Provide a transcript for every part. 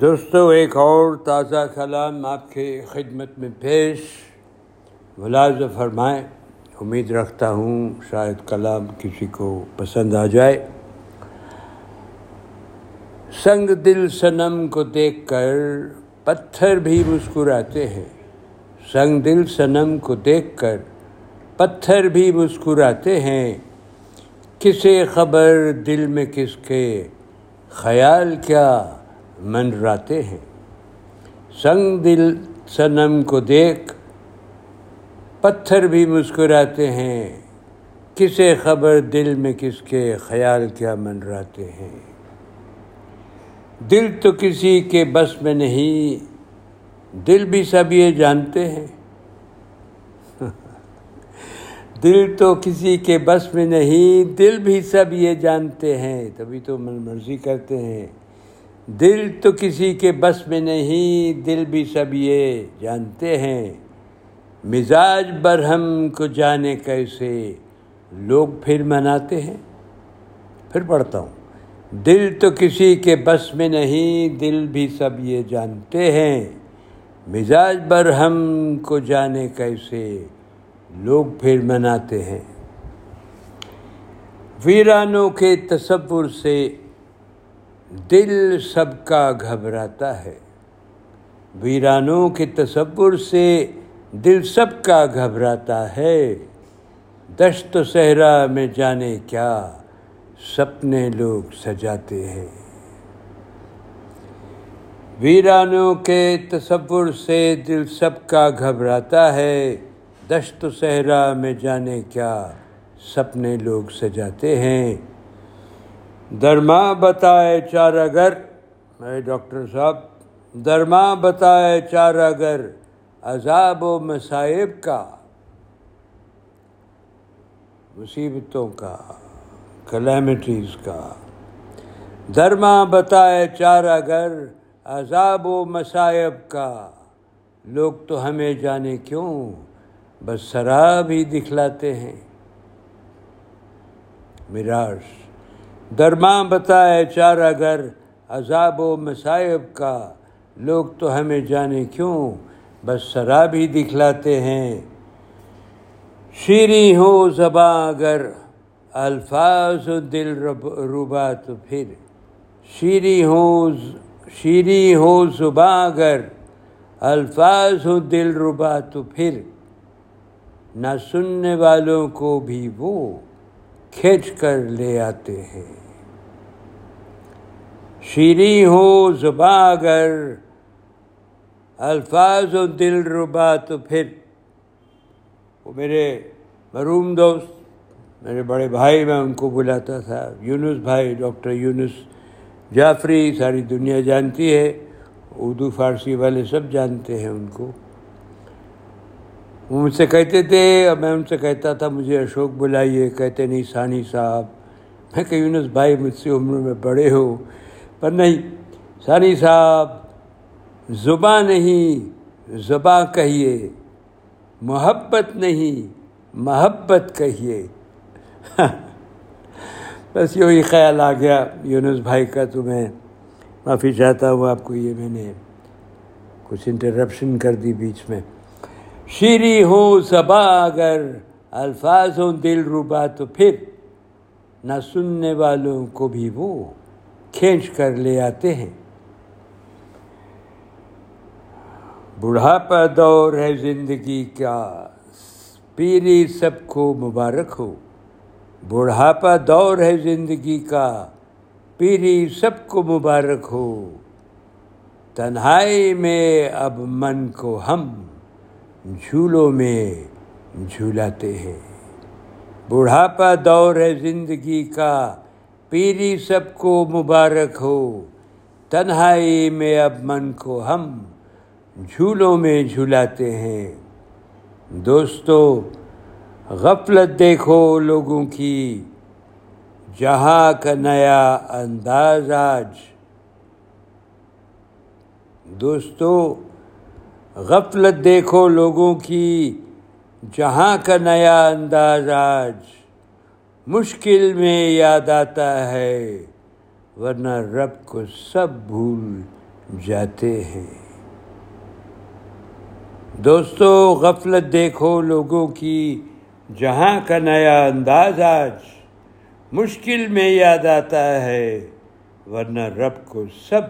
دوستو ایک اور تازہ کلام آپ کی خدمت میں پیش۔ ملاز فرمائیں۔ امید رکھتا ہوں شاید کلام کسی کو پسند آ جائے۔ سنگ دل سنم کو دیکھ کر پتھر بھی مسکراتے ہیں۔ سنگ دل سنم کو دیکھ کر پتھر بھی مسکراتے ہیں۔ کسے خبر دل میں کس کے خیال کیا؟ منراتے ہیں۔ سنگ دل سنم کو دیکھ، پتھر بھی مسکراتے ہیں۔ کسے خبر دل میں کس کے خیال کیا منراتے ہیں۔ دل تو کسی کے بس میں نہیں، دل بھی سب یہ جانتے ہیں۔ دل تو کسی کے بس میں نہیں، دل بھی سب یہ جانتے ہیں۔ تبھی تو من مرضی کرتے ہیں۔ دل تو کسی کے بس میں نہیں، دل بھی سب یہ جانتے ہیں۔ مزاج برہم کو جانے کیسے لوگ پھر مناتے ہیں۔ پھر پڑھتا ہوں۔ دل تو کسی کے بس میں نہیں، دل بھی سب یہ جانتے ہیں۔ مزاج برہم کو جانے کیسے لوگ پھر مناتے ہیں۔ ویرانوں کے تصور سے دل سب کا گھبراتا ہے۔ ویرانوں کے تصور سے دل سب کا گھبراتا ہے۔ دشت و صحرا میں جانے کیا سپنے لوگ سجاتے ہیں۔ ویرانوں کے تصور سے دل سب کا گھبراتا ہے۔ دشت و صحرا میں جانے کیا سپنے لوگ سجاتے ہیں۔ درما بتائے چار اگر، میں ڈاکٹر صاحب، درما بتائے چار اگر عذاب و مصائب کا، مصیبتوں کا کلیمٹیز کا۔ درما بتائے چار اگر عذاب و مصائب کا، لوگ تو ہمیں جانے کیوں؟ بس شراب ہی دکھلاتے ہیں۔ مراش درما بتائے، چار اگر عذاب و مصائب کا، لوگ تو ہمیں جانے کیوں؟ بس شراب ہی دکھلاتے ہیں۔ شیریں ہو زباں اگر الفاظ و دل ربا تو پھر۔ شیریں ہو شیریں ہو زباں اگر الفاظ ہو دل ربا تو پھر۔ نہ سننے والوں کو بھی وہ۔ کھینچ کر لے آتے ہیں۔ شیریں ہو زباں اگر، الفاظ و دل ربا تو پھر۔ وہ میرے مروم دوست، میرے بڑے بھائی، میں ان کو بلاتا تھا۔ یونس بھائی، ڈاکٹر یونس جعفری، ساری دنیا جانتی ہے۔ اردو، فارسی والے سب جانتے ہیں ان کو۔ وہ مجھ سے کہتے تھے اور میں ان سے کہتا تھا، مجھے اشوک بلائیے، کہتے نہیں ثانی صاحب۔ میں کہ یونس بھائی مجھ سے عمر میں بڑے ہو، پر نہیں، ثانی صاحب، زباں نہیں، زباں کہیے، محبت نہیں، محبت کہیے۔ بس یہی خیال آ گیا یونس بھائی کا، تو میں معافی چاہتا ہوں آپ کو، یہ میں نے کچھ انٹرپشن کر دی بیچ میں۔ شیری ہوں زبا اگر الفاظ ہوں دل روبا تو پھر۔ نہ سننے والوں کو بھی وہ کھینچ کر لے آتے ہیں۔ بڑھاپا دور ہے زندگی کا۔ پیری سب کو مبارک ہو۔ بڑھاپا دور ہے زندگی کا۔ پیری سب کو مبارک ہو۔ تنہائی میں اب من کو ہم۔ جھولوں میں جھولاتے ہیں۔ بڑھاپا دور ہے زندگی کا، پیری سب کو مبارک ہو۔ تنہائی میں اب من کو ہم جھولوں میں جھولاتے ہیں۔ دوستو، غفلت دیکھو لوگوں کی۔ جہاں کا نیا انداز آج۔ دوستو غفلت دیکھو لوگوں کی، جہاں کا نیا انداز آج مشکل میں یاد آتا ہے، ورنہ رب کو سب بھول جاتے ہیں۔ دوستو، غفلت دیکھو لوگوں کی، جہاں کا نیا انداز آج مشکل میں یاد آتا ہے، ورنہ رب کو سب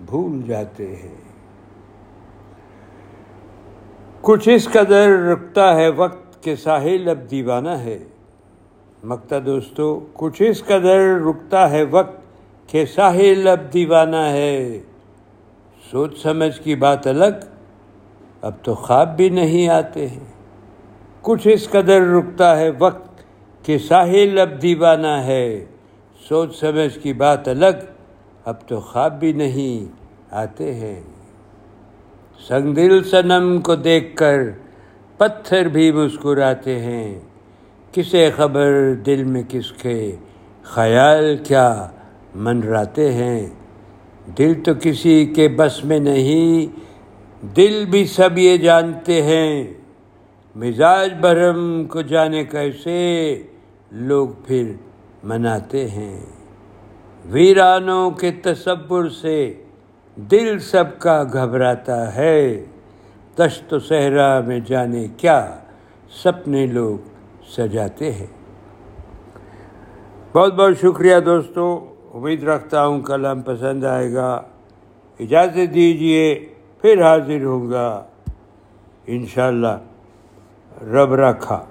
بھول جاتے ہیں۔ کچھ اس قدر رکتا ہے وقت کے ساحل اب دیوانہ ہے۔ مکتا دوستو، کچھ اس قدر رکتا ہے وقت کہ ساحل اب دیوانہ ہے۔ سوچ سمجھ کی بات الگ، اب تو خواب بھی نہیں آتے ہیں۔ کچھ اس قدر رکتا ہے وقت کہ ساحل اب دیوانہ ہے۔ سوچ سمجھ کی بات الگ، اب تو خواب بھی نہیں آتے ہیں۔ سنگ دل سنم کو دیکھ کر پتھر بھی مسکراتے ہیں۔ کسے خبر دل میں کس کے خیال کیا منراتے ہیں۔ دل تو کسی کے بس میں نہیں، دل بھی سب یہ جانتے ہیں۔ مزاج برہم کو جانے کیسے لوگ پھر مناتے ہیں۔ ویرانوں کے تصور سے دل سب کا گھبراتا ہے۔ تشت و صحرا میں جانے کیا سپنے لوگ سجاتے ہیں۔ بہت بہت شکریہ دوستوں امید رکھتا ہوں کلام پسند آئے گا۔ اجازت دیجیے پھر حاضر ہوں گا۔ انشاءاللہ۔ رب رکھا۔